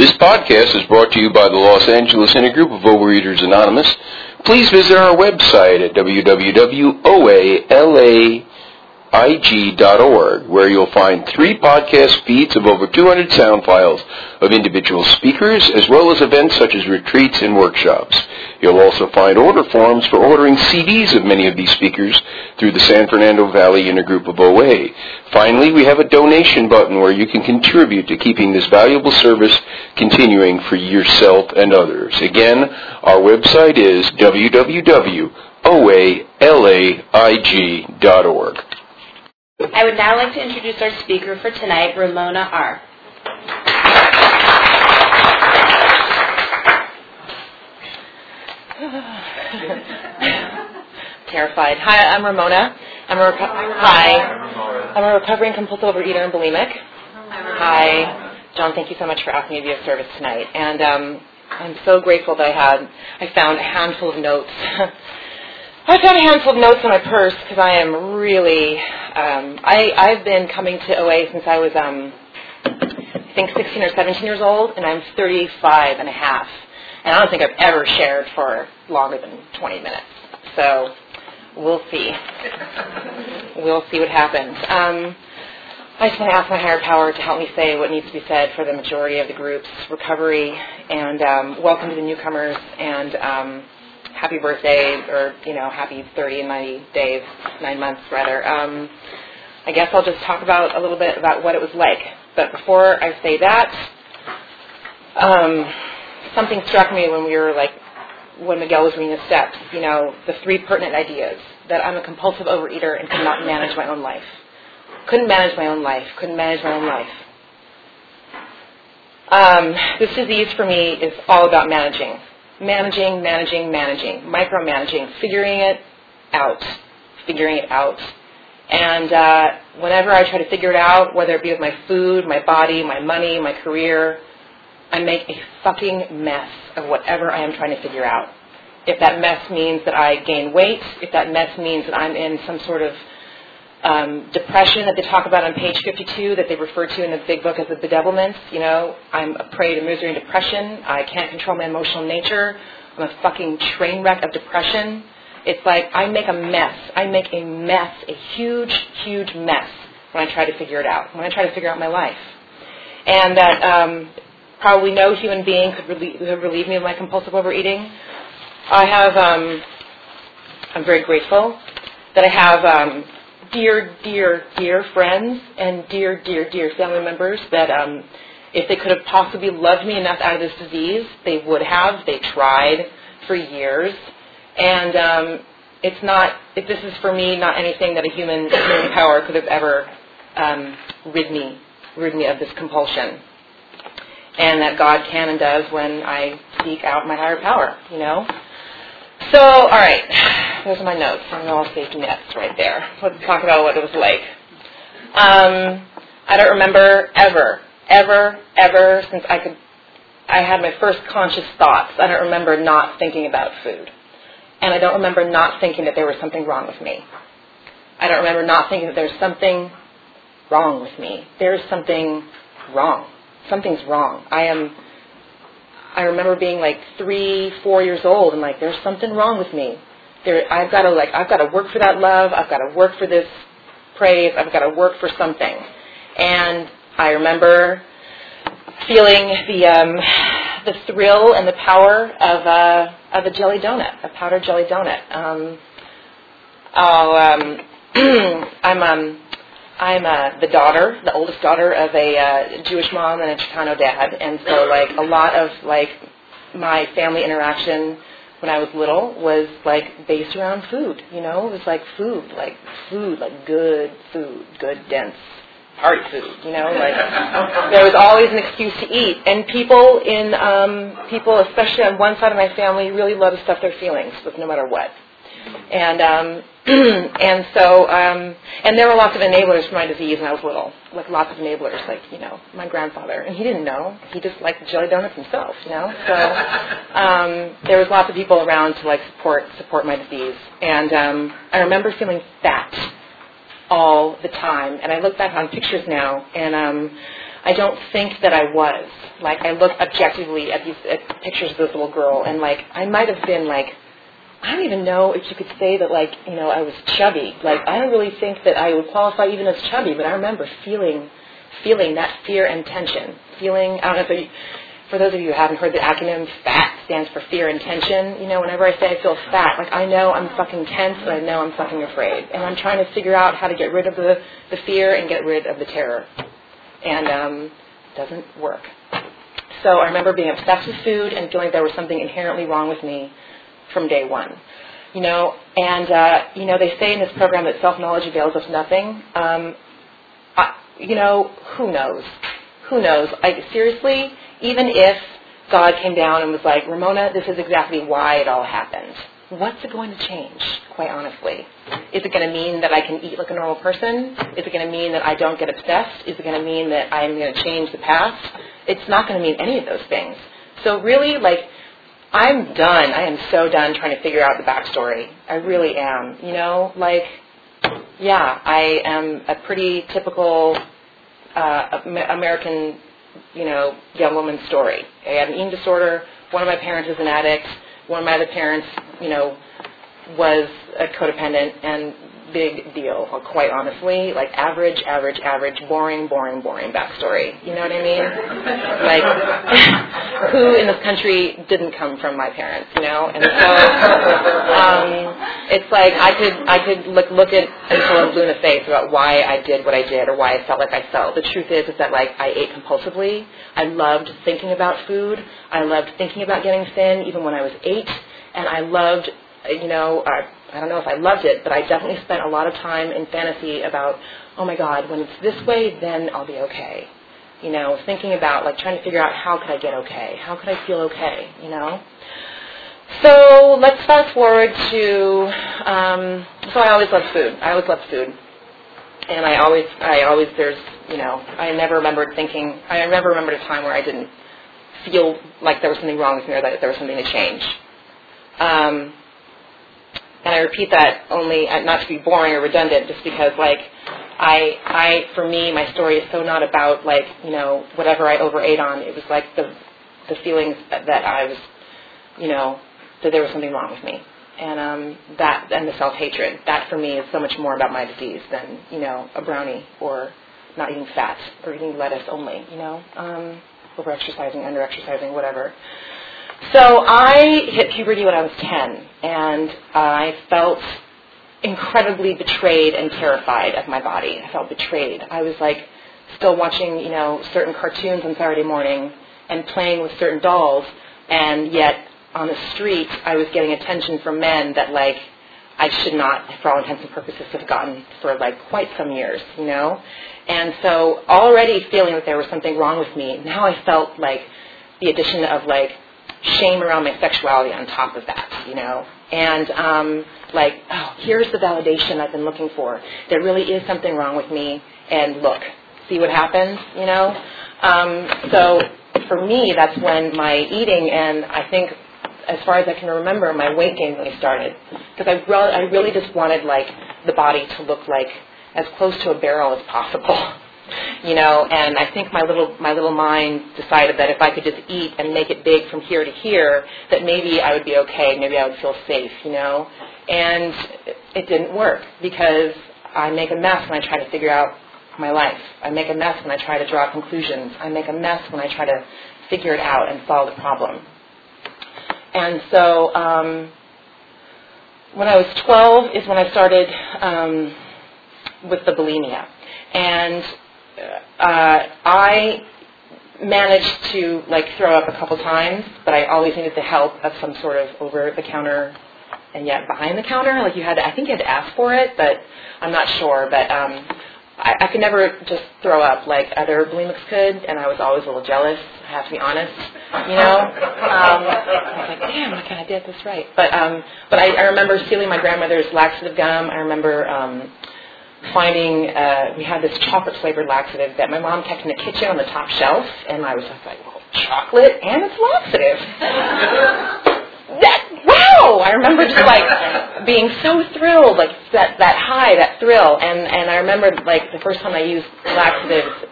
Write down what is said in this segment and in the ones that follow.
This podcast is brought to you by the Los Angeles Intergroup of Overeaters Anonymous. Please visit our website at www.oala ig.org, where you'll find three podcast feeds of over 200 sound files of individual speakers, as well as events such as retreats and workshops. You'll also find order forms for ordering CDs of many of these speakers through the San Fernando Valley Intergroup of OA. Finally, we have a donation button where you can contribute to keeping this valuable service continuing for yourself and others. Again, our website is www.oalaig.org. I would now like to introduce our speaker for tonight, Ramona R. Terrified. Hi, I'm Ramona. I'm a reco- hi. I'm a recovering compulsive overeater and bulimic. Hi, John. Thank you so much for asking me to be of service tonight. And um, I'm so grateful that I had I found a handful of notes. I found a handful of notes in my purse because I am really um, I I've been coming to OA since I was um, I think 16 or 17 years old, and I'm 35 and a half. And I don't think I've ever shared for longer than 20 minutes. So we'll see. We'll see what happens. Um, I just want to ask my higher power to help me say what needs to be said for the majority of the group's recovery, and um, welcome to the newcomers, and um, happy birthday, or you know, happy 30 and 90 days, nine months rather. Um, I guess I'll just talk about a little bit about what it was like. But before I say that, um, something struck me when we were like, when Miguel was reading the steps. You know, the three pertinent ideas that I'm a compulsive overeater and cannot manage my own life. Couldn't manage my own life. Couldn't manage my own life. Um, this disease for me is all about managing. Managing, managing, managing. Micromanaging. Figuring it out. Figuring it out. And uh, whenever I try to figure it out, whether it be with my food, my body, my money, my career, I make a fucking mess of whatever I am trying to figure out. If that mess means that I gain weight, if that mess means that I'm in some sort of um, depression that they talk about on page 52 that they refer to in the big book as the bedevilments. You know, I'm a prey to misery and depression. I can't control my emotional nature. I'm a fucking train wreck of depression. It's like I make a mess. I make a mess, a huge, huge mess when I try to figure it out, when I try to figure out my life. And that um, probably no human being could relieve, relieve me of my compulsive overeating. I have, um, I'm very grateful that I have um, dear, dear, dear friends and dear, dear, dear family members that um, if they could have possibly loved me enough out of this disease, they would have. They tried for years. And um, it's not, it, this is for me not anything that a human, human power could have ever um, rid me, rid me of this compulsion. And that God can and does when I seek out my higher power, you know? So, all right, those are my notes. I'm all saved nets right there. Let's talk about what it was like. Um, I don't remember ever, ever, ever since I could. I had my first conscious thoughts. I don't remember not thinking about food, and I don't remember not thinking that there was something wrong with me. I don't remember not thinking that there's something wrong with me. There's something wrong. Something's wrong. I am I remember being like three, four years old, and like, there's something wrong with me. There, I've got to like, I've got to work for that love. I've got to work for this praise. I've got to work for something. And I remember feeling the um, the thrill and the power of a of a jelly donut, a powdered jelly donut. Um, oh, um, I'm um, I'm uh, the daughter, the oldest daughter of a uh, Jewish mom and a Chicano dad, and so like a lot of like my family interaction when I was little was like based around food. You know, it was like food, like food, like good food, good dense party food. You know, like there was always an excuse to eat, and people in um, people, especially on one side of my family, really love to stuff their feelings with no matter what. And um, and so um, and there were lots of enablers for my disease when I was little, like lots of enablers, like you know my grandfather, and he didn't know, he just liked jelly donuts himself, you know. So um, there was lots of people around to like support support my disease, and um, I remember feeling fat all the time, and I look back on pictures now, and um, I don't think that I was. Like I look objectively at these at pictures of this little girl, and like I might have been like, I don't even know if you could say that like you know I was chubby. Like I don't really think that I would qualify even as chubby, but I remember feeling feeling that fear and tension. Feeling I don't know if you, for those of you who haven't heard the acronym, FAT stands for fear and tension. You know, whenever I say I feel fat, like I know I'm fucking tense and I know I'm fucking afraid. And I'm trying to figure out how to get rid of the, the fear and get rid of the terror. And um, it doesn't work. So I remember being obsessed with food and feeling there was something inherently wrong with me from day one. You know, and uh, you know they say in this program that self-knowledge avails us nothing. Um, I, you know, who knows? Who knows? I, seriously, even if God came down and was like, Ramona, this is exactly why it all happened. What's it going to change, quite honestly? Is it going to mean that I can eat like a normal person? Is it going to mean that I don't get obsessed? Is it going to mean that I'm going to change the past? It's not going to mean any of those things. So really, like, I'm done. I am so done trying to figure out the backstory. I really am. You know, like, yeah, I am a pretty typical uh, American you know, young woman's story. I had an eating disorder. One of my parents is an addict. One of my other parents, you know, was a codependent and big deal, quite honestly. Like average, average, average, boring, boring, boring backstory. You know what I mean? like, who in this country didn't come from my parents, you know? And so, um, it's like I could, I could look, look at until I'm blue in the face about why I did what I did or why I felt like I felt. The truth is, is that like I ate compulsively. I loved thinking about food. I loved thinking about getting thin even when I was eight. And I loved you know, I, I don't know if I loved it, but I definitely spent a lot of time in fantasy about, oh my God, when it's this way, then I'll be okay. You know, thinking about like trying to figure out how could I get okay? How could I feel okay? You know. So let's fast forward to. Um, so I always loved food. I always loved food, and I always, I always, there's, you know, I never remembered thinking. I never remembered a time where I didn't feel like there was something wrong with me or that there was something to change. Um, and I repeat that only uh, not to be boring or redundant, just because like I, I, for me, my story is so not about like you know whatever I overate on. It was like the, the feelings that, that I was, you know, that there was something wrong with me, and um, that and the self hatred. That for me is so much more about my disease than you know a brownie or not eating fat or eating lettuce only. You know, um, over exercising, under exercising, whatever. So I hit puberty when I was 10, and I felt incredibly betrayed and terrified of my body. I felt betrayed. I was like still watching, you know, certain cartoons on Saturday morning and playing with certain dolls, and yet on the street I was getting attention from men that like I should not, for all intents and purposes, have gotten for like quite some years, you know. And so already feeling that there was something wrong with me, now I felt like the addition of like shame around my sexuality on top of that, you know. And um, like, oh, here's the validation I've been looking for. There really is something wrong with me, and look, see what happens, you know. Um, so for me, that's when my eating and I think, as far as I can remember, my weight gain really started because I, re- I really just wanted like the body to look like as close to a barrel as possible. you know, and I think my little my little mind decided that if I could just eat and make it big from here to here, that maybe I would be okay, maybe I would feel safe, you know. And it didn't work because I make a mess when I try to figure out my life. I make a mess when I try to draw conclusions. I make a mess when I try to figure it out and solve the problem. And so um, when I was 12 is when I started um, with the bulimia. And I managed to like throw up a couple times, but I always needed the help of some sort of over the counter and yet behind the counter. Like you had to, I think you had to ask for it, but I'm not sure. But um, I, I could never just throw up like other bulimics could, and I was always a little jealous. I have to be honest, you know. Um, I was like, damn, I kind of did this right. But um, but I, I remember stealing my grandmother's laxative gum. I remember. Um, finding uh, we had this chocolate flavored laxative that my mom kept in the kitchen on the top shelf, and I was just like, well, chocolate and it's laxative. that wow! I remember just like being so thrilled, like that that high, that thrill, and and I remember like the first time I used laxatives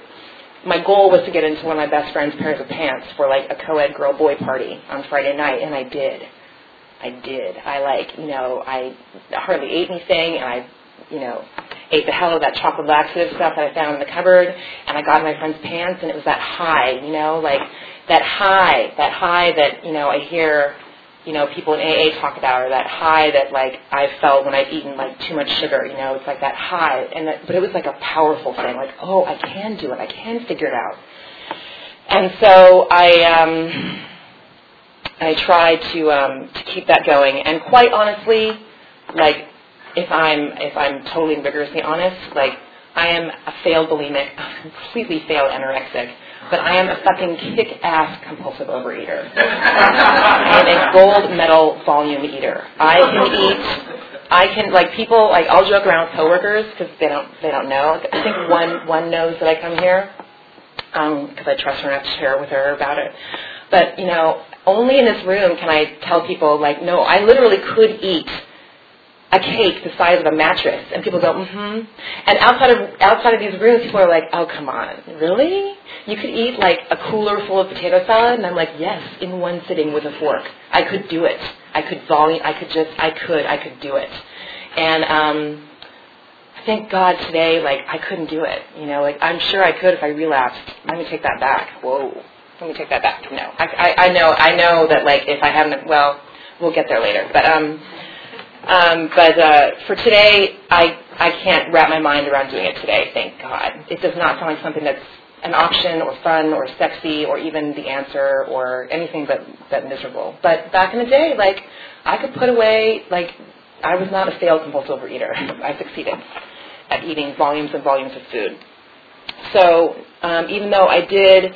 my goal was to get into one of my best friend's pairs of pants for like a co-ed girl-boy party on Friday night, and I did. I did. I like, you know, I hardly ate anything, and I, you know, ate the hell of that chocolate laxative stuff that I found in the cupboard, and I got in my friend's pants, and it was that high, you know, like that high, that high that, you know, I hear, you know, people in AA talk about, or that high that, like, I felt when I've eaten, like, too much sugar, you know, it's like that high, and that, but it was like a powerful thing, like, oh, I can do it, I can figure it out. And so I, um, I tried to, um, to keep that going, and quite honestly, like, if I'm, if I'm totally and vigorously honest, like, I am a failed bulimic, a completely failed anorexic, but I am a fucking kick-ass compulsive overeater. Am a gold medal volume eater. I can eat. I can like people like I'll joke around with coworkers because they don't they don't know. I think one one knows that I come here because um, I trust her enough to share with her about it. But you know, only in this room can I tell people like, no, I literally could eat a cake the size of a mattress, and people go, mm-hmm. And outside of outside of these rooms, people are like, oh, come on, really? You could eat like a cooler full of potato salad, and I'm like, yes, in one sitting with a fork. I could do it. I could volume. I could just. I could. I could do it. And um, thank God today, like I couldn't do it. You know, like I'm sure I could if I relapsed. Let me take that back. Whoa. Let me take that back. No, I, I, I know. I know that like if I haven't, well, we'll get there later. But um um, but uh, for today, I, I can't wrap my mind around doing it today, thank God. It does not sound like something that's an option or fun or sexy or even the answer or anything but, but miserable. But back in the day, like, I could put away, like, I was not a failed compulsive overeater. I succeeded at eating volumes and volumes of food. So um, even though I did,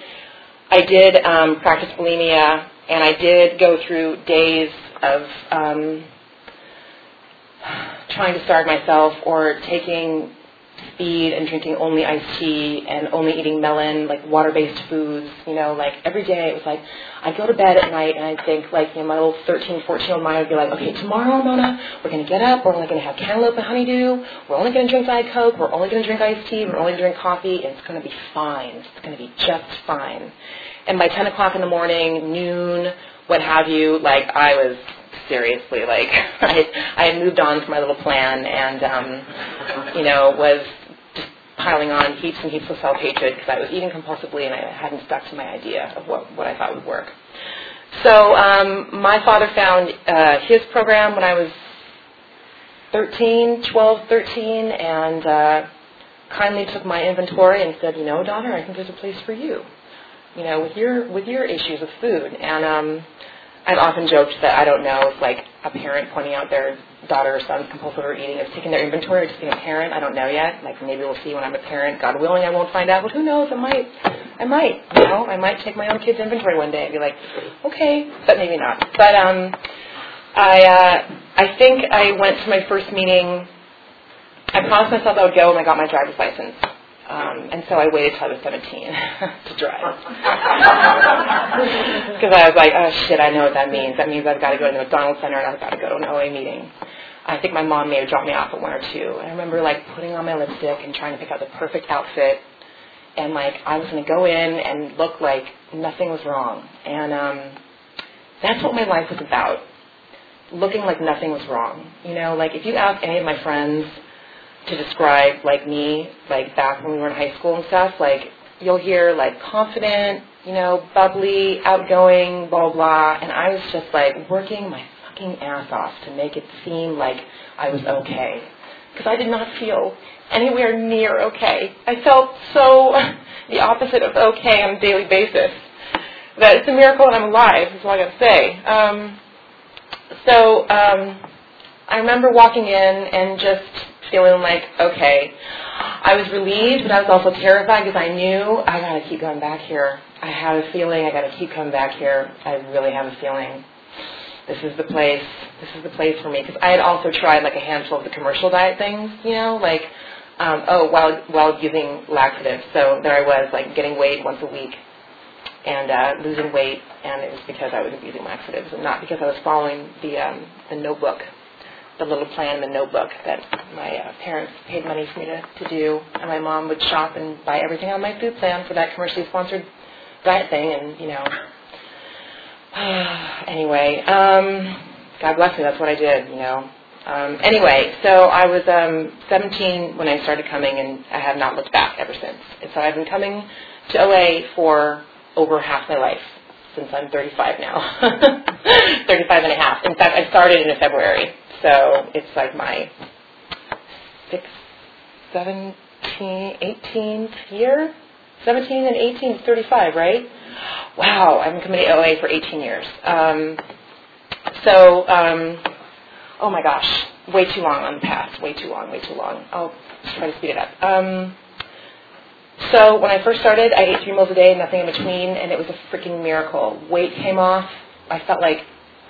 I did um, practice bulimia and I did go through days of um, trying to starve myself or taking speed and drinking only iced tea and only eating melon, like water-based foods, you know, like every day it was like, I'd go to bed at night and I'd think like, you know, my little 13, 14-year-old mind would be like, okay, tomorrow, Mona, we're going to get up, we're only going to have cantaloupe and honeydew, we're only going to drink Diet Coke, we're only going to drink iced tea, we're only going to drink coffee, and it's going to be fine. It's going to be just fine. And by 10 o'clock in the morning, noon, what have you, like I was seriously. Like I, I had moved on from my little plan, and um, you know was just piling on heaps and heaps of self hatred because I was eating compulsively and I hadn't stuck to my idea of what what I thought would work. So um, my father found uh, his program when I was 13, 12, 13, and uh, kindly took my inventory and said, you know, daughter, I think there's a place for you. You know, with your with your issues with food, and um, I've often joked that I don't know if like a parent pointing out their daughter or son's compulsive overeating is taking their inventory or just being a parent. I don't know yet. Like maybe we'll see when I'm a parent. God willing, I won't find out. But who knows? I might. I might. You know, I might take my own kid's inventory one day and be like, okay, but maybe not. But um, I uh, I think I went to my first meeting. I promised myself I would go when I got my driver's license. Um, and so I waited till I was 17 to drive. Because I was like, oh shit, I know what that means. That means I've got to go to the McDonald's Center and I've got to go to an OA meeting. I think my mom may have dropped me off at one or two. And I remember like putting on my lipstick and trying to pick out the perfect outfit. And like I was going to go in and look like nothing was wrong. And um, that's what my life was about. Looking like nothing was wrong. You know, like if you ask any of my friends, to describe like me, like back when we were in high school and stuff, like you'll hear like confident, you know, bubbly, outgoing, blah blah, and I was just like working my fucking ass off to make it seem like I was okay, because I did not feel anywhere near okay. I felt so the opposite of okay on a daily basis. That it's a miracle that I'm alive. Is all I got to say. Um, so um, I remember walking in and just feeling like, okay, I was relieved, but I was also terrified because I knew I got to keep going back here. I have a feeling I got to keep coming back here. I really have a feeling this is the place. This is the place for me because I had also tried like a handful of the commercial diet things, you know, like um, oh while while using laxatives. So there I was like getting weight once a week and uh, losing weight, and it was because I was abusing laxatives and not because I was following the um, the notebook the little plan, in the notebook that my uh, parents paid money for me to, to do, and my mom would shop and buy everything on my food plan for that commercially sponsored diet thing, and you know. anyway, um, God bless me, that's what I did, you know. Um, anyway, so I was um, 17 when I started coming, and I have not looked back ever since. And so I've been coming to OA for over half my life, since I'm 35 now. 35 and a half. In fact, I started in February, so it's like my sixth, 17, 18th year? 17 and 18 is 35, right? Wow, I've been coming to OA for 18 years. Um, so, um, oh my gosh, way too long on the path, way too long, way too long. I'll try to speed it up. Um, so when I first started, I ate three meals a day, nothing in between, and it was a freaking miracle. Weight came off. I felt like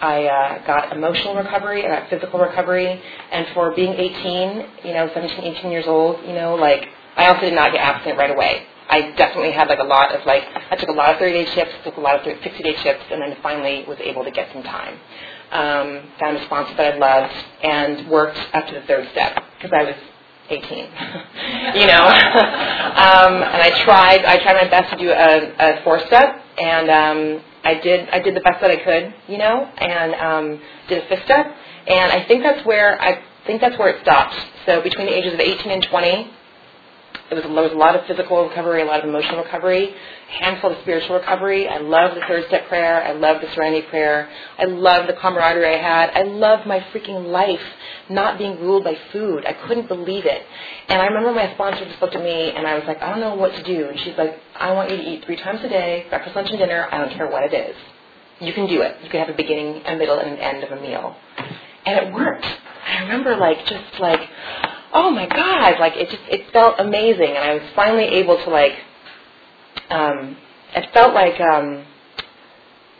I uh, got emotional recovery, I got physical recovery, and for being 18, you know, 17, 18 years old, you know, like I also did not get abstinent right away. I definitely had like a lot of like I took a lot of 30 day shifts, took a lot of 60 day shifts, and then finally was able to get some time. Um, found a sponsor that I loved and worked up to the third step because I was 18. you know, um, and I tried I tried my best to do a, a four step, and um, I did I did the best that I could, you know, and um, did a step, and I think that's where I think that's where it stopped. So between the ages of 18 and 20 it was, there was a lot of physical recovery, a lot of emotional recovery, a handful of spiritual recovery. I love the third step prayer. I love the serenity prayer. I love the camaraderie I had. I love my freaking life not being ruled by food. I couldn't believe it. And I remember my sponsor just looked at me and I was like, I don't know what to do. And she's like, I want you to eat three times a day, breakfast, lunch, and dinner. I don't care what it is. You can do it. You can have a beginning, a middle, and an end of a meal. And it worked. I remember like just like oh my god, like it just it felt amazing, and I was finally able to like. Um, it felt like um,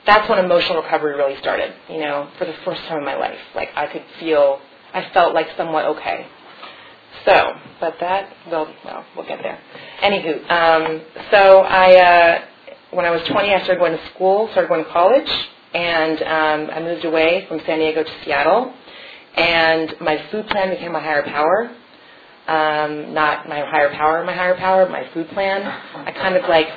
that's when emotional recovery really started. You know, for the first time in my life, like I could feel, I felt like somewhat okay. So, but that, well, well, we'll get there. Anywho, um, so I, uh, when I was 20, I started going to school, started going to college, and um, I moved away from San Diego to Seattle. And my food plan became my higher power um, not my higher power, my higher power, my food plan. I kind of like,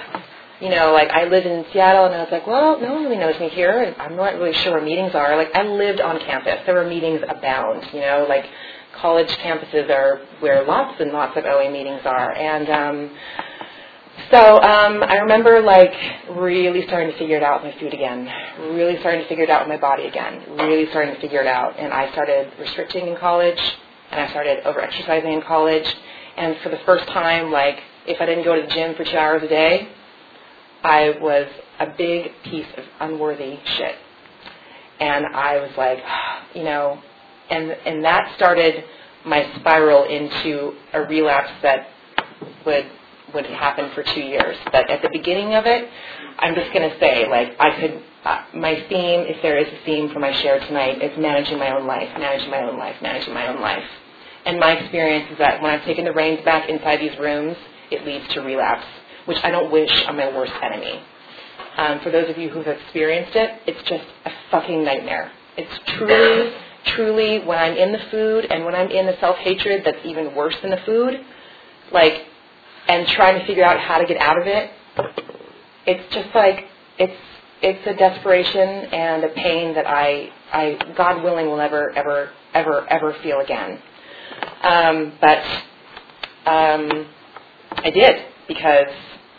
you know, like I lived in Seattle and I was like, well, no one really knows me here and I'm not really sure where meetings are. Like I lived on campus. There were meetings abound, you know, like college campuses are where lots and lots of OA meetings are. And um, so um, I remember like really starting to figure it out with my food again, really starting to figure it out with my body again, really starting to figure it out. And I started restricting in college and I started over exercising in college. And for the first time, like if I didn't go to the gym for two hours a day, I was a big piece of unworthy shit. And I was like, you know, and and that started my spiral into a relapse that would would happen for two years. But at the beginning of it, I'm just going to say, like, I could, uh, my theme, if there is a theme for my share tonight, is managing my own life, managing my own life, managing my own life. And my experience is that when I've taken the reins back inside these rooms, it leads to relapse, which I don't wish on my worst enemy. Um, for those of you who've experienced it, it's just a fucking nightmare. It's truly, truly when I'm in the food and when I'm in the self-hatred that's even worse than the food, like, and trying to figure out how to get out of it, it's just like, it's, it's a desperation and a pain that I, I, God willing, will never, ever, ever, ever feel again. Um, but um, I did because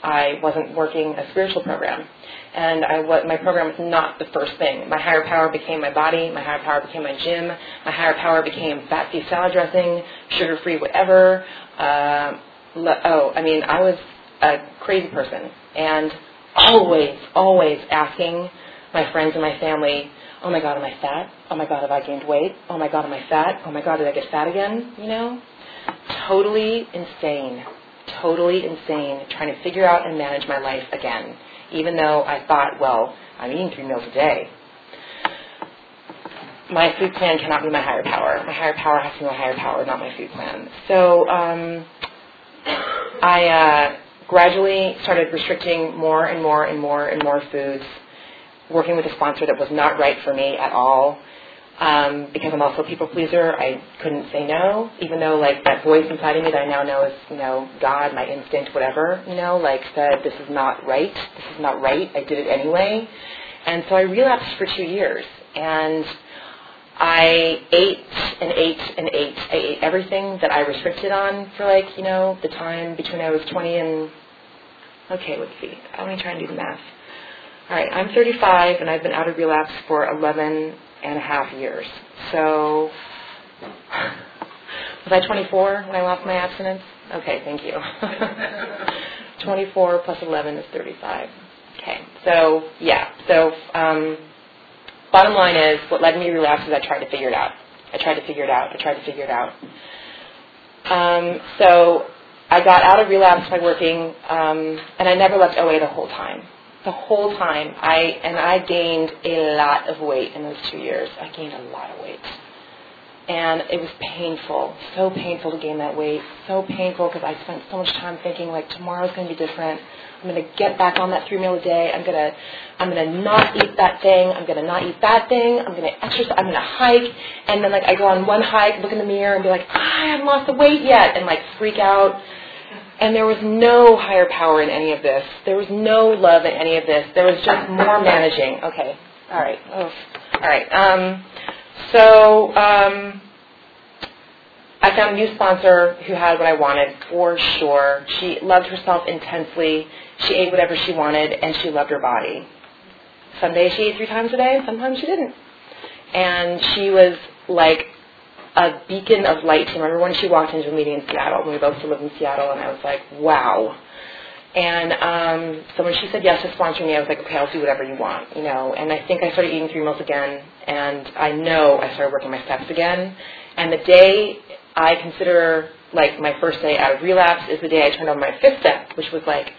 I wasn't working a spiritual program. And I, what, my program was not the first thing. My higher power became my body. My higher power became my gym. My higher power became fat-free salad dressing, sugar-free whatever. Uh, oh, I mean, I was a crazy person. And always, always asking my friends and my family, oh my God, am I fat? Oh my God, have I gained weight? Oh my God, am I fat? Oh my God, did I get fat again? You know? Totally insane. Totally insane trying to figure out and manage my life again, even though I thought, well, I'm eating three meals a day. My food plan cannot be my higher power. My higher power has to be my higher power, not my food plan. So um, I uh, gradually started restricting more and more and more and more foods working with a sponsor that was not right for me at all. Um, because I'm also a people pleaser, I couldn't say no, even though like that voice inside of me that I now know is, you know, God, my instinct, whatever, you know, like said, this is not right, this is not right, I did it anyway. And so I relapsed for two years. And I ate and ate and ate. I ate everything that I restricted on for like, you know, the time between I was 20 and, okay, let's see. Let me try and do the math. All right, I'm 35 and I've been out of relapse for 11 and a half years. So, was I 24 when I lost my abstinence? Okay, thank you. 24 plus 11 is 35. Okay, so yeah, so um, bottom line is what led me to relapse is I tried to figure it out. I tried to figure it out. I tried to figure it out. Um, so I got out of relapse by working, um, and I never left OA the whole time. The whole time, I and I gained a lot of weight in those two years. I gained a lot of weight, and it was painful, so painful to gain that weight, so painful because I spent so much time thinking like tomorrow's going to be different. I'm going to get back on that three meal a day. I'm going to, I'm going to not eat that thing. I'm going to not eat that thing. I'm going to exercise. I'm going to hike. And then like I go on one hike, look in the mirror, and be like, ah, I haven't lost the weight yet, and like freak out. And there was no higher power in any of this. There was no love in any of this. There was just more managing. Okay. All right. Oh. All right. Um, so um, I found a new sponsor who had what I wanted for sure. She loved herself intensely. She ate whatever she wanted, and she loved her body. Some days she ate three times a day, and sometimes she didn't. And she was like a beacon of light to me. I remember when she walked into a meeting in Seattle, when we both still lived in Seattle, and I was like, wow. And um, so when she said yes to sponsoring me, I was like, okay, I'll do whatever you want, you know. And I think I started eating three meals again, and I know I started working my steps again. And the day I consider like my first day out of relapse is the day I turned on my fifth step, which was like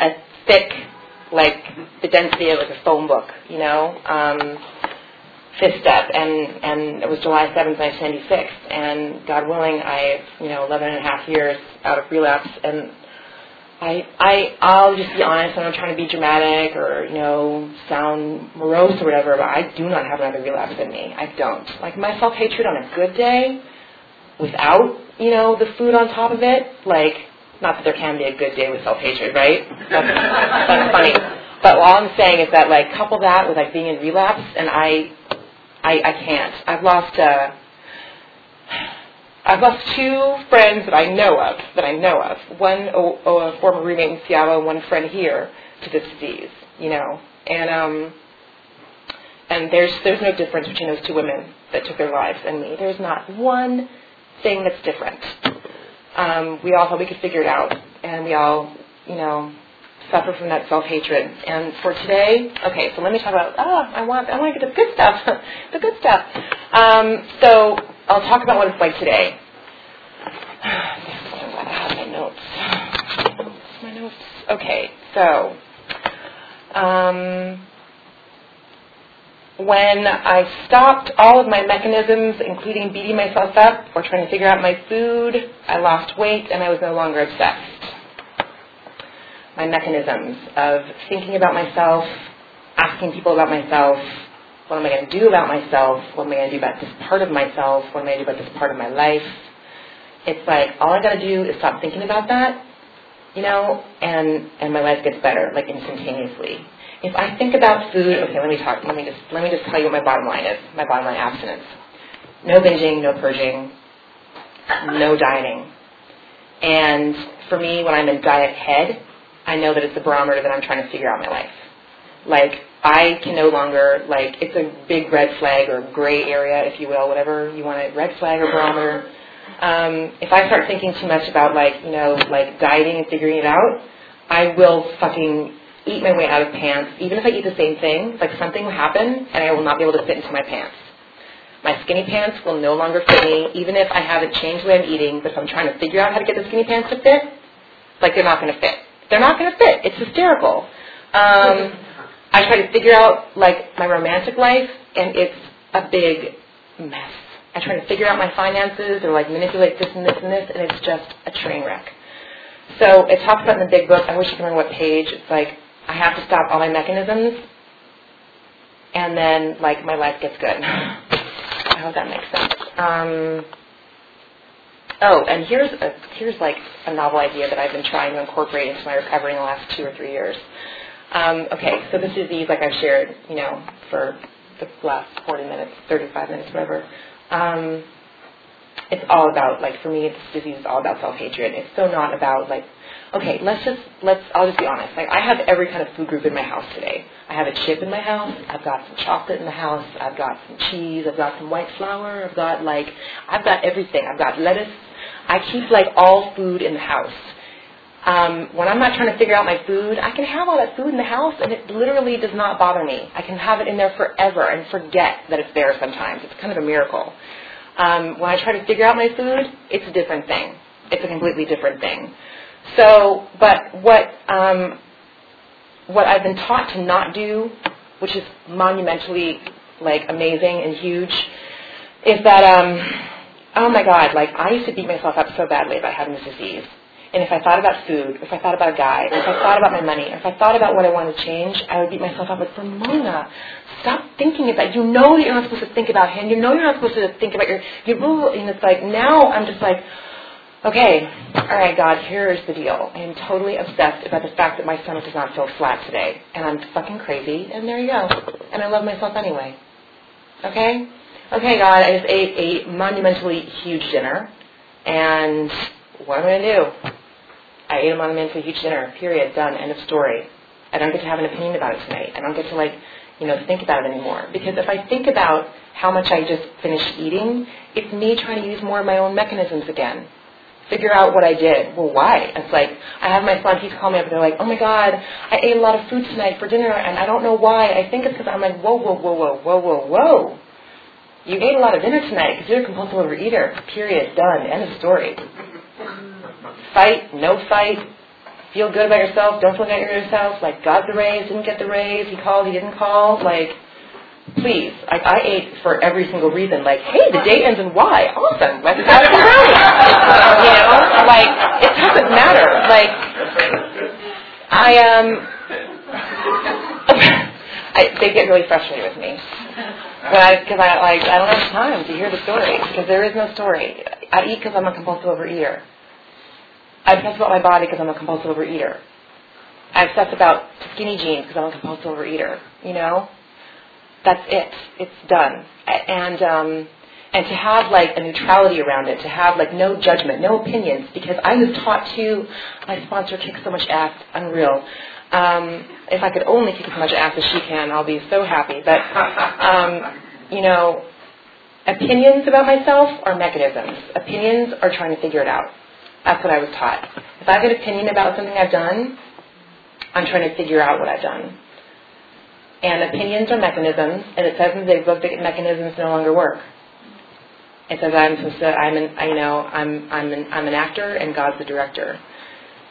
a thick, like the density of like a phone book, you know. Um, fifth step, and and it was July seventh, nineteen ninety six, and God willing, I you know eleven and a half years out of relapse, and I I I'll just be honest. I'm not trying to be dramatic or you know sound morose or whatever, but I do not have another relapse in me. I don't. Like my self hatred on a good day, without you know the food on top of it, like not that there can be a good day with self hatred, right? That's, that's funny. But all I'm saying is that like couple that with like being in relapse, and I I, I can't. I've lost uh, I've lost two friends that I know of, that I know of. One a former roommate in Seattle, and one friend here to this disease. You know, and um, and there's there's no difference between those two women that took their lives and me. There's not one thing that's different. Um, we all thought we could figure it out, and we all, you know, suffer from that self hatred. And for today, okay, so let me talk about. Oh, I want I want to get the good stuff, the good stuff. Um, so I'll talk about what it's like today. I have my notes. My notes. Okay, so. Um, when I stopped all of my mechanisms, including beating myself up or trying to figure out my food, I lost weight and I was no longer obsessed my mechanisms of thinking about myself, asking people about myself, what am I going to do about myself, what am I going to do about this part of myself, what am I going to do about this part of my life. It's like all I got to do is stop thinking about that, you know, and and my life gets better like instantaneously. If I think about food, okay, let me talk. Let me just let me just tell you what my bottom line is. My bottom line abstinence. No binging, no purging, no dieting. And for me, when I'm in diet head, I know that it's a barometer that I'm trying to figure out my life. Like, I can no longer, like, it's a big red flag or gray area, if you will, whatever you want to, red flag or barometer. Um, if I start thinking too much about, like, you know, like dieting and figuring it out, I will fucking eat my way out of pants. Even if I eat the same thing, like something will happen and I will not be able to fit into my pants. My skinny pants will no longer fit me, even if I haven't changed the way I'm eating, but if I'm trying to figure out how to get the skinny pants to fit, like they're not going to fit. They're not going to fit. It's hysterical. Um, I try to figure out like my romantic life, and it's a big mess. I try to figure out my finances or like manipulate this and this and this, and it's just a train wreck. So it talks about in the big book. I wish I could remember what page. It's like I have to stop all my mechanisms, and then like my life gets good. I hope that makes sense. Um, oh, and here's a, here's like a novel idea that I've been trying to incorporate into my recovery in the last two or three years. Um, okay, so this disease, like I've shared, you know, for the last 40 minutes, 35 minutes, whatever. Um, it's all about like for me, this disease is all about self-hatred. It's so not about like okay, let's just let's I'll just be honest. Like I have every kind of food group in my house today. I have a chip in my house, I've got some chocolate in the house, I've got some cheese, I've got some white flour, I've got like I've got everything. I've got lettuce. I keep like all food in the house. Um, when I'm not trying to figure out my food, I can have all that food in the house and it literally does not bother me. I can have it in there forever and forget that it's there sometimes. It's kind of a miracle. Um, when I try to figure out my food, it's a different thing. It's a completely different thing. So, but what um, what I've been taught to not do, which is monumentally like amazing and huge, is that um, oh my God, like I used to beat myself up so badly about having this disease. And if I thought about food, if I thought about a guy, if I thought about my money, if I thought about what I wanted to change, I would beat myself up like, Ramona, stop thinking about You know that you're not supposed to think about him. You know you're not supposed to think about your, your and it's like, now I'm just like, okay, all right, God, here's the deal. I am totally obsessed about the fact that my stomach does not feel flat today. And I'm fucking crazy, and there you go. And I love myself anyway. Okay? Okay, God, I just ate a monumentally huge dinner, and what am I going to do? I ate a monumentally huge dinner, period, done, end of story. I don't get to have an opinion about it tonight. I don't get to, like, you know, think about it anymore. Because if I think about how much I just finished eating, it's me trying to use more of my own mechanisms again figure out what I did. Well, why? It's like I have my son. He's calling me up. and They're like, "Oh my God, I ate a lot of food tonight for dinner, and I don't know why. I think it's because I'm like, whoa, whoa, whoa, whoa, whoa, whoa, whoa. You ate a lot of dinner tonight because you're a compulsive overeater. Period. Done. End of story. Fight. No fight. Feel good about yourself. Don't feel good about yourself. Like got the raise, didn't get the raise. He called. He didn't call. Like please. Like I ate for every single reason. Like, hey, the day ends in Y. Awesome. Have some brownies. you know, like it doesn't matter. Like I um, I, they get really frustrated with me. But I, because I like I don't have time to hear the story because there is no story. I eat because I'm a compulsive overeater. I obsess about my body because I'm a compulsive overeater. I obsess about skinny jeans because I'm a compulsive overeater. You know, that's it. It's done. And um, and to have like a neutrality around it, to have like no judgment, no opinions, because I was taught to. My sponsor kicks so much ass, unreal. Um, if I could only kick as much ass as she can, I'll be so happy. But um, you know, opinions about myself are mechanisms. Opinions are trying to figure it out. That's what I was taught. If I have an opinion about something I've done, I'm trying to figure out what I've done and opinions are mechanisms, and it says in book that mechanisms no longer work. It says I'm supposed to, I'm an, you know, I'm, I'm an, I'm an actor and God's the director.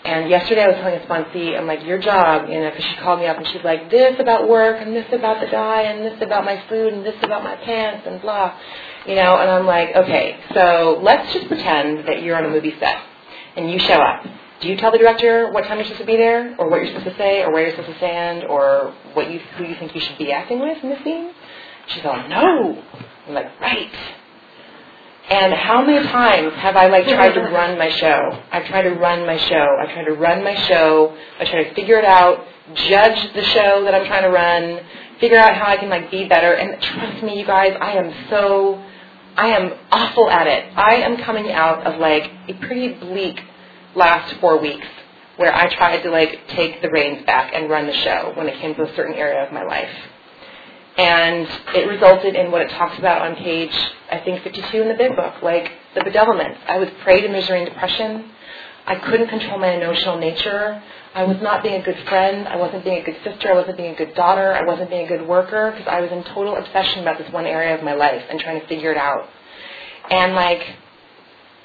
And yesterday I was telling a sponsee, I'm like, your job, you know, because she called me up and she's like, this about work and this about the guy and this about my food and this about my pants and blah, you know, and I'm like, okay, so let's just pretend that you're on a movie set and you show up do you tell the director what time you're supposed to be there, or what you're supposed to say, or where you're supposed to stand, or what you who you think you should be acting with in the scene? She's all, no. I'm like, right. And how many times have I like tried to run my show? I've tried to run my show. I try to run my show. I try to figure it out, judge the show that I'm trying to run, figure out how I can like be better. And trust me, you guys, I am so, I am awful at it. I am coming out of like a pretty bleak last four weeks where I tried to like take the reins back and run the show when it came to a certain area of my life. And it resulted in what it talks about on page, I think, 52 in the big book, like the bedevilments. I was prey to misery and depression. I couldn't control my emotional nature. I was not being a good friend. I wasn't being a good sister. I wasn't being a good daughter. I wasn't being a good worker because I was in total obsession about this one area of my life and trying to figure it out. And like,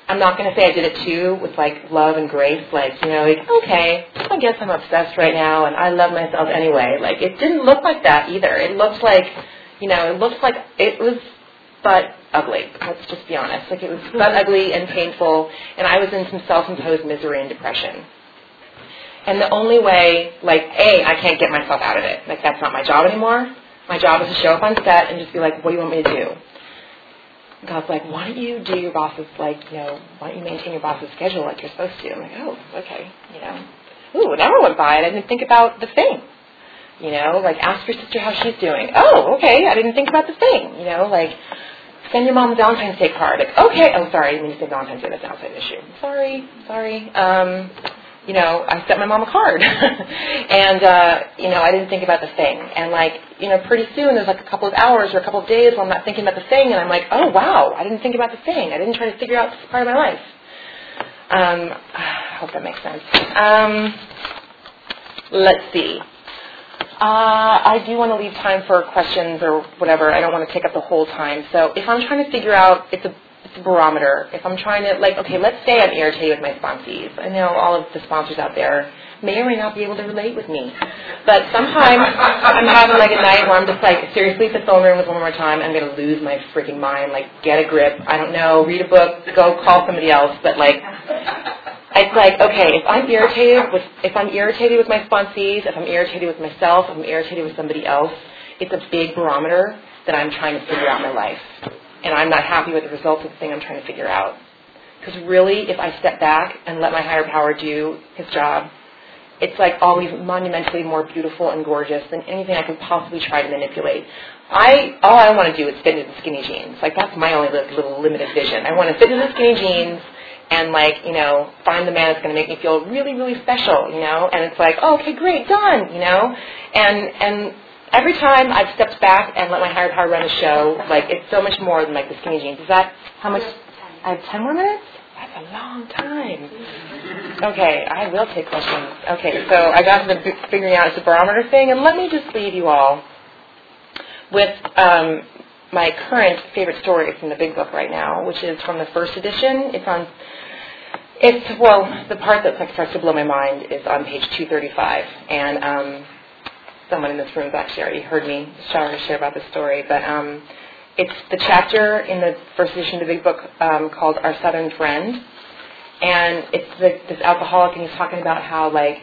I'm not going to say I did it too with like love and grace, like, you know, like, okay, I guess I'm obsessed right now and I love myself anyway. Like, it didn't look like that either. It looked like, you know, it looked like it was butt ugly. Let's just be honest. Like, it was butt ugly and painful, and I was in some self-imposed misery and depression. And the only way, like, A, I can't get myself out of it. Like, that's not my job anymore. My job is to show up on set and just be like, what do you want me to do? God's like, why don't you do your boss's like, you know, why don't you maintain your boss's schedule like you're supposed to? I'm like, oh, okay, you know. Ooh, an hour went by and I didn't think about the thing. You know, like ask your sister how she's doing. Oh, okay, I didn't think about the thing. You know, like send your mom a Valentine's Day card. Like, okay, oh sorry, I didn't mean to say Valentine's Day, that's an outside issue. Sorry, sorry. Um, you know, I sent my mom a card. and, uh, you know, I didn't think about the thing. And, like, you know, pretty soon there's like a couple of hours or a couple of days where I'm not thinking about the thing, and I'm like, oh, wow, I didn't think about the thing. I didn't try to figure out this part of my life. Um, I hope that makes sense. Um, let's see. Uh, I do want to leave time for questions or whatever. I don't want to take up the whole time. So if I'm trying to figure out, it's a barometer. If I'm trying to, like, okay, let's say I'm irritated with my sponsees. I know all of the sponsors out there may or may not be able to relate with me. But sometimes I'm having like a night where I'm just like, seriously, the phone room with one more time, I'm to lose my freaking mind. Like, get a grip. I don't know, read a book, go call somebody else. But like, it's like, okay, if I'm irritated with, if I'm irritated with my sponsees, if I'm irritated with myself, if I'm irritated with somebody else, it's a big barometer that I'm trying to figure out my life. And I'm not happy with the results of the thing I'm trying to figure out. Because really, if I step back and let my higher power do his job, it's like always monumentally more beautiful and gorgeous than anything I could possibly try to manipulate. I all I want to do is fit into the skinny jeans. Like that's my only little, little limited vision. I want to fit into the skinny jeans and like you know find the man that's going to make me feel really really special. You know, and it's like oh, okay, great, done. You know, and and every time I've stepped back and let my higher power run the show, like it's so much more than like the skinny jeans. Is that how much? I have ten more minutes. That's a long time. Okay, I will take questions. Okay, so I got to the figuring out the barometer thing, and let me just leave you all with um, my current favorite story from the Big Book right now, which is from the first edition. It's on. It's well, the part that like starts to blow my mind is on page 235, and um, someone in this room has actually already heard me share, share about this story, but. Um, it's the chapter in the first edition of the Big Book um, called Our Southern Friend, and it's the, this alcoholic, and he's talking about how like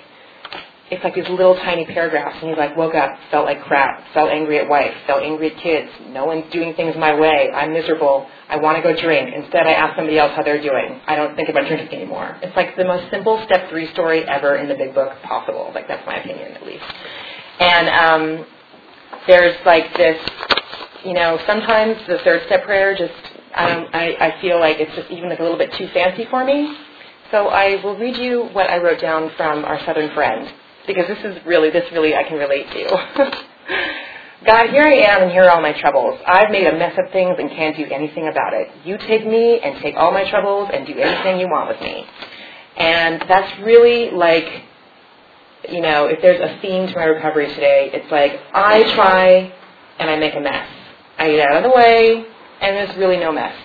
it's like these little tiny paragraphs, and he's like, woke up, felt like crap, felt angry at wife, felt angry at kids, no one's doing things my way, I'm miserable, I want to go drink. Instead, I ask somebody else how they're doing. I don't think about drinking anymore. It's like the most simple step three story ever in the Big Book possible. Like that's my opinion, at least. And um, there's like this you know, sometimes the third step prayer just I don't I, I feel like it's just even like a little bit too fancy for me. So I will read you what I wrote down from our southern friend because this is really this really I can relate to. God, here I am and here are all my troubles. I've made a mess of things and can't do anything about it. You take me and take all my troubles and do anything you want with me. And that's really like, you know, if there's a theme to my recovery today, it's like I try and I make a mess. I get out of the way, and there's really no mess.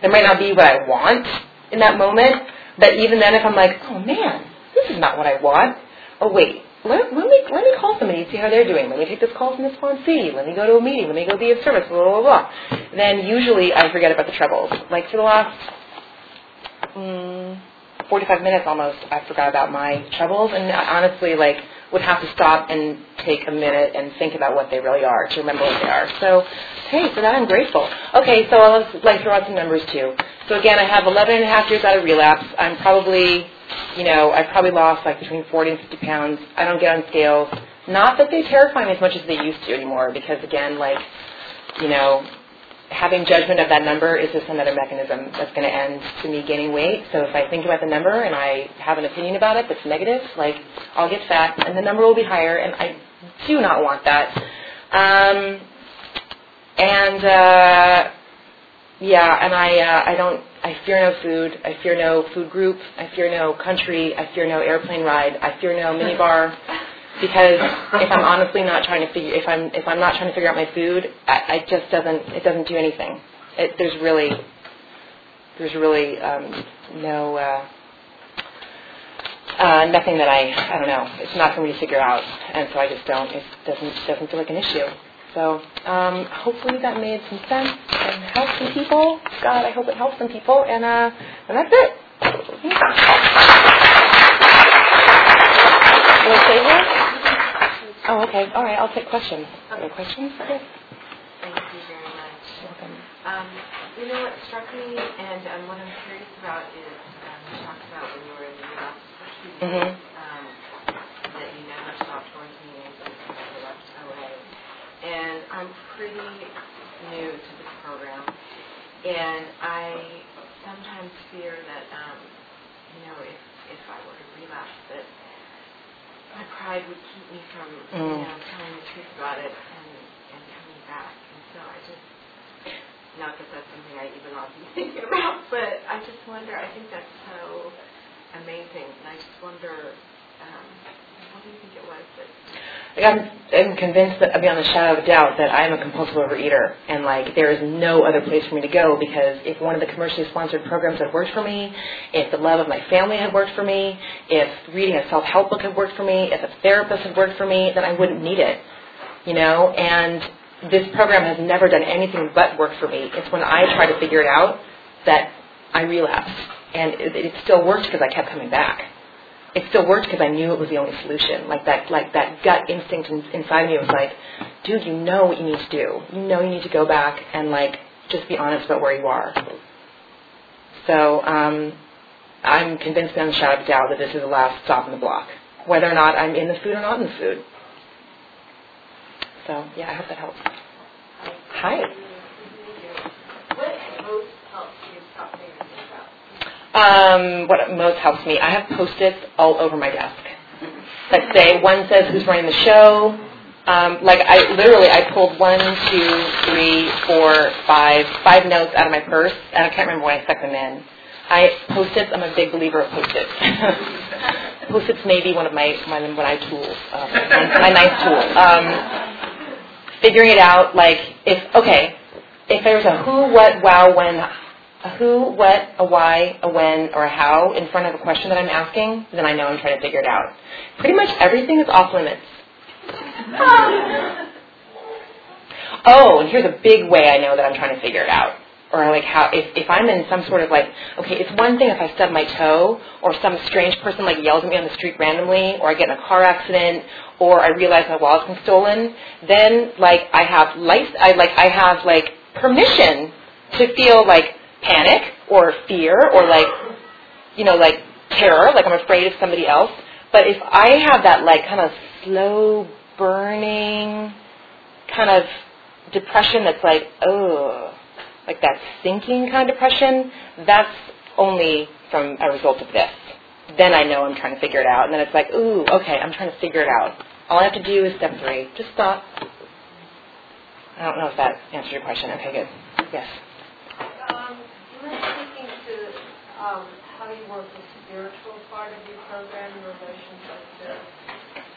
There might not be what I want in that moment, but even then, if I'm like, oh man, this is not what I want. Oh wait, let, let me let me call somebody and see how they're doing. Let me take this call from this sponsee. Let me go to a meeting. Let me go be of service. Blah blah blah. Then usually I forget about the troubles. Like for the last. Mm, 45 minutes almost, I forgot about my troubles, and honestly, like, would have to stop and take a minute and think about what they really are to remember what they are. So, hey, for that I'm grateful. Okay, so I'll like throw out some numbers too. So again, I have 11 and a half years out of relapse. I'm probably, you know, I've probably lost like between 40 and 50 pounds. I don't get on scales. Not that they terrify me as much as they used to anymore, because again, like, you know, having judgment of that number is just another mechanism that's going to end to me gaining weight. So if I think about the number and I have an opinion about it that's negative, like I'll get fat and the number will be higher, and I do not want that. Um, and uh, yeah, and I uh, I don't I fear no food. I fear no food group. I fear no country. I fear no airplane ride. I fear no minibar because if I'm honestly not trying to figure if I'm if I'm not trying to figure out my food, I, it just doesn't it doesn't do anything. It, there's really there's really um, no uh, uh, nothing that I I don't know. It's not for me to figure out, and so I just don't. It doesn't doesn't feel like an issue. So um, hopefully that made some sense and helped some people. God, I hope it helps some people, and uh, and that's it. Will it say here? Oh, okay. All right. I'll take questions. Any questions? Yes. Thank you very much. Um, you know what struck me, and um, what I'm curious about is um, you talked about when you were in the U.S. for two years Mhm. um, that you never stopped working and you left OA. And I'm pretty new to this program, and I sometimes fear that, um, you know, if if I were to relapse, that my pride would keep me from, you Mm. know, telling the truth about it and and coming back. And so I just not that that's something I even ought to be thinking about, but I just wonder, I think that's so amazing. And I just wonder, um, Like I'm, I'm convinced that beyond a shadow of a doubt that I am a compulsive overeater, and like there is no other place for me to go because if one of the commercially sponsored programs had worked for me, if the love of my family had worked for me, if reading a self-help book had worked for me, if a therapist had worked for me, then I wouldn't need it, you know. And this program has never done anything but work for me. It's when I try to figure it out that I relapsed, and it, it still worked because I kept coming back it still worked because I knew it was the only solution. Like that, like that gut instinct in, inside me was like, dude, you know what you need to do. You know you need to go back and like just be honest about where you are. So um, I'm convinced beyond a shadow of a doubt that this is the last stop on the block, whether or not I'm in the food or not in the food. So yeah, I hope that helps. Hi. what most helps you stop thinking about? Um, what most helps me, I have post-its all over my desk that say one says who's running the show. Um, like I literally, I pulled one, two, three, four, five, five notes out of my purse, and I can't remember when I stuck them in. I post-its. I'm a big believer of post-its. post-its may be one of my my, my tools, uh, my, my nice tool. Um, figuring it out, like if okay, if there's a who, what, wow, when a who, what, a why, a when, or a how in front of a question that I'm asking, then I know I'm trying to figure it out. Pretty much everything is off limits. Oh, and here's a big way I know that I'm trying to figure it out. Or like how, if, if I'm in some sort of like, okay, it's one thing if I stub my toe, or some strange person like yells at me on the street randomly, or I get in a car accident, or I realize my wallet's been stolen, then like I have life, I like, I have like permission to feel like panic, or fear, or like, you know, like terror, like I'm afraid of somebody else. But if I have that like kind of slow burning kind of depression that's like, oh, like that sinking kind of depression, that's only from a result of this. Then I know I'm trying to figure it out. And then it's like, ooh, okay, I'm trying to figure it out. All I have to do is step three. Just stop. I don't know if that answered your question. Okay, good. Yes. Um, you were speaking to um, how you work the spiritual part of your program in relationship to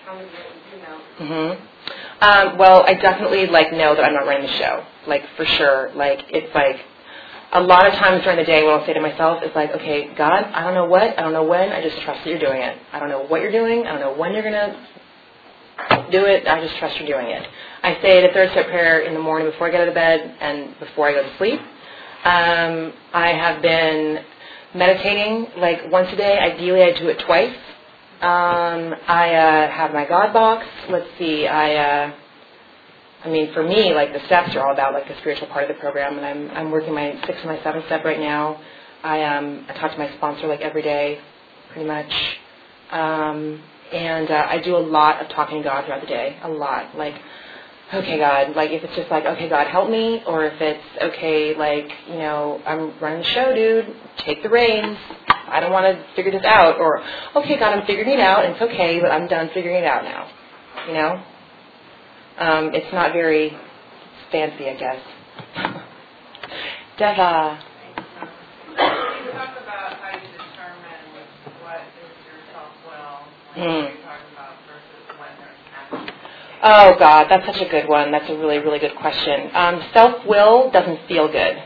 of your, you know, Mm-hmm. Um, well, I definitely like know that I'm not running the show. Like for sure. Like it's like a lot of times during the day what I'll say to myself is like, okay, God, I don't know what, I don't know when, I just trust that you're doing it. I don't know what you're doing, I don't know when you're gonna do it, I just trust you're doing it. I say the third step prayer in the morning before I get out of bed and before I go to sleep. Um, I have been meditating like once a day. Ideally, I do it twice. Um, I uh, have my God box. Let's see. I, uh, I mean, for me, like the steps are all about like the spiritual part of the program, and I'm I'm working my sixth and my seventh step right now. I um I talk to my sponsor like every day, pretty much. Um, and uh, I do a lot of talking to God throughout the day. A lot, like okay, God, like if it's just like, okay, God, help me, or if it's okay, like, you know, I'm running the show, dude, take the reins. I don't want to figure this out, or okay, God, I'm figuring it out, and it's okay, but I'm done figuring it out now. You know, um, it's not very fancy, I guess. Deva. you talk about how you determine what is your self-will when Mm. you're talking about versus when there's happening. Oh God, that's such a good one. That's a really, really good question. Um, self-will doesn't feel good.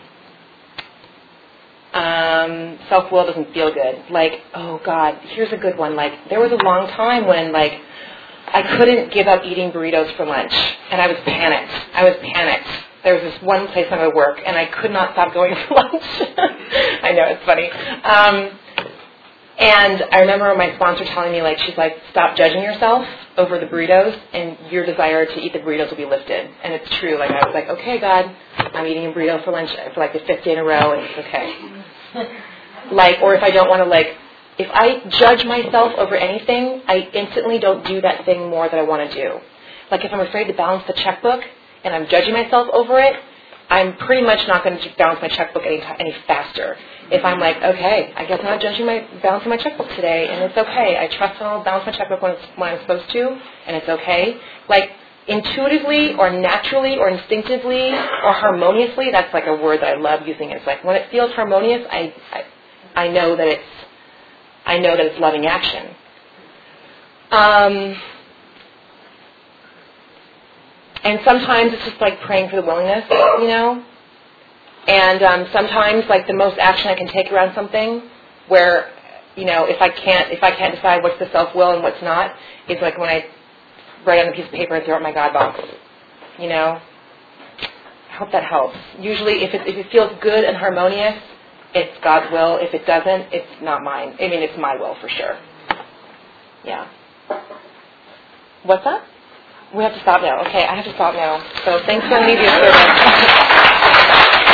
Um, self-will doesn't feel good. Like, oh God, here's a good one. Like, there was a long time when like I couldn't give up eating burritos for lunch, and I was panicked. I was panicked. There was this one place I would work, and I could not stop going for lunch. I know it's funny. Um, and I remember my sponsor telling me, like, she's like, stop judging yourself over the burritos, and your desire to eat the burritos will be lifted. And it's true. Like, I was like, okay, God, I'm eating a burrito for lunch for like the fifth day in a row, and it's okay. Like, or if I don't want to like, if I judge myself over anything, I instantly don't do that thing more that I want to do. Like if I'm afraid to balance the checkbook and I'm judging myself over it, I'm pretty much not going to balance my checkbook any, any faster. If I'm like, okay, I guess I'm not judging my balancing my checkbook today, and it's okay. I trust that I'll balance my checkbook when, it's, when I'm supposed to, and it's okay. Like intuitively or naturally or instinctively or harmoniously, that's like a word that I love using. It's like when it feels harmonious, I, I, I know that it's I know that it's loving action. Um, and sometimes it's just like praying for the willingness, you know. And um, sometimes, like the most action I can take around something, where you know, if I can't if I can't decide what's the self will and what's not, is like when I write on a piece of paper and throw it in my God box. You know. I hope that helps. Usually, if it if it feels good and harmonious, it's God's will. If it doesn't, it's not mine. I mean, it's my will for sure. Yeah. What's that? We have to stop now. Okay, I have to stop now. So thanks for media service.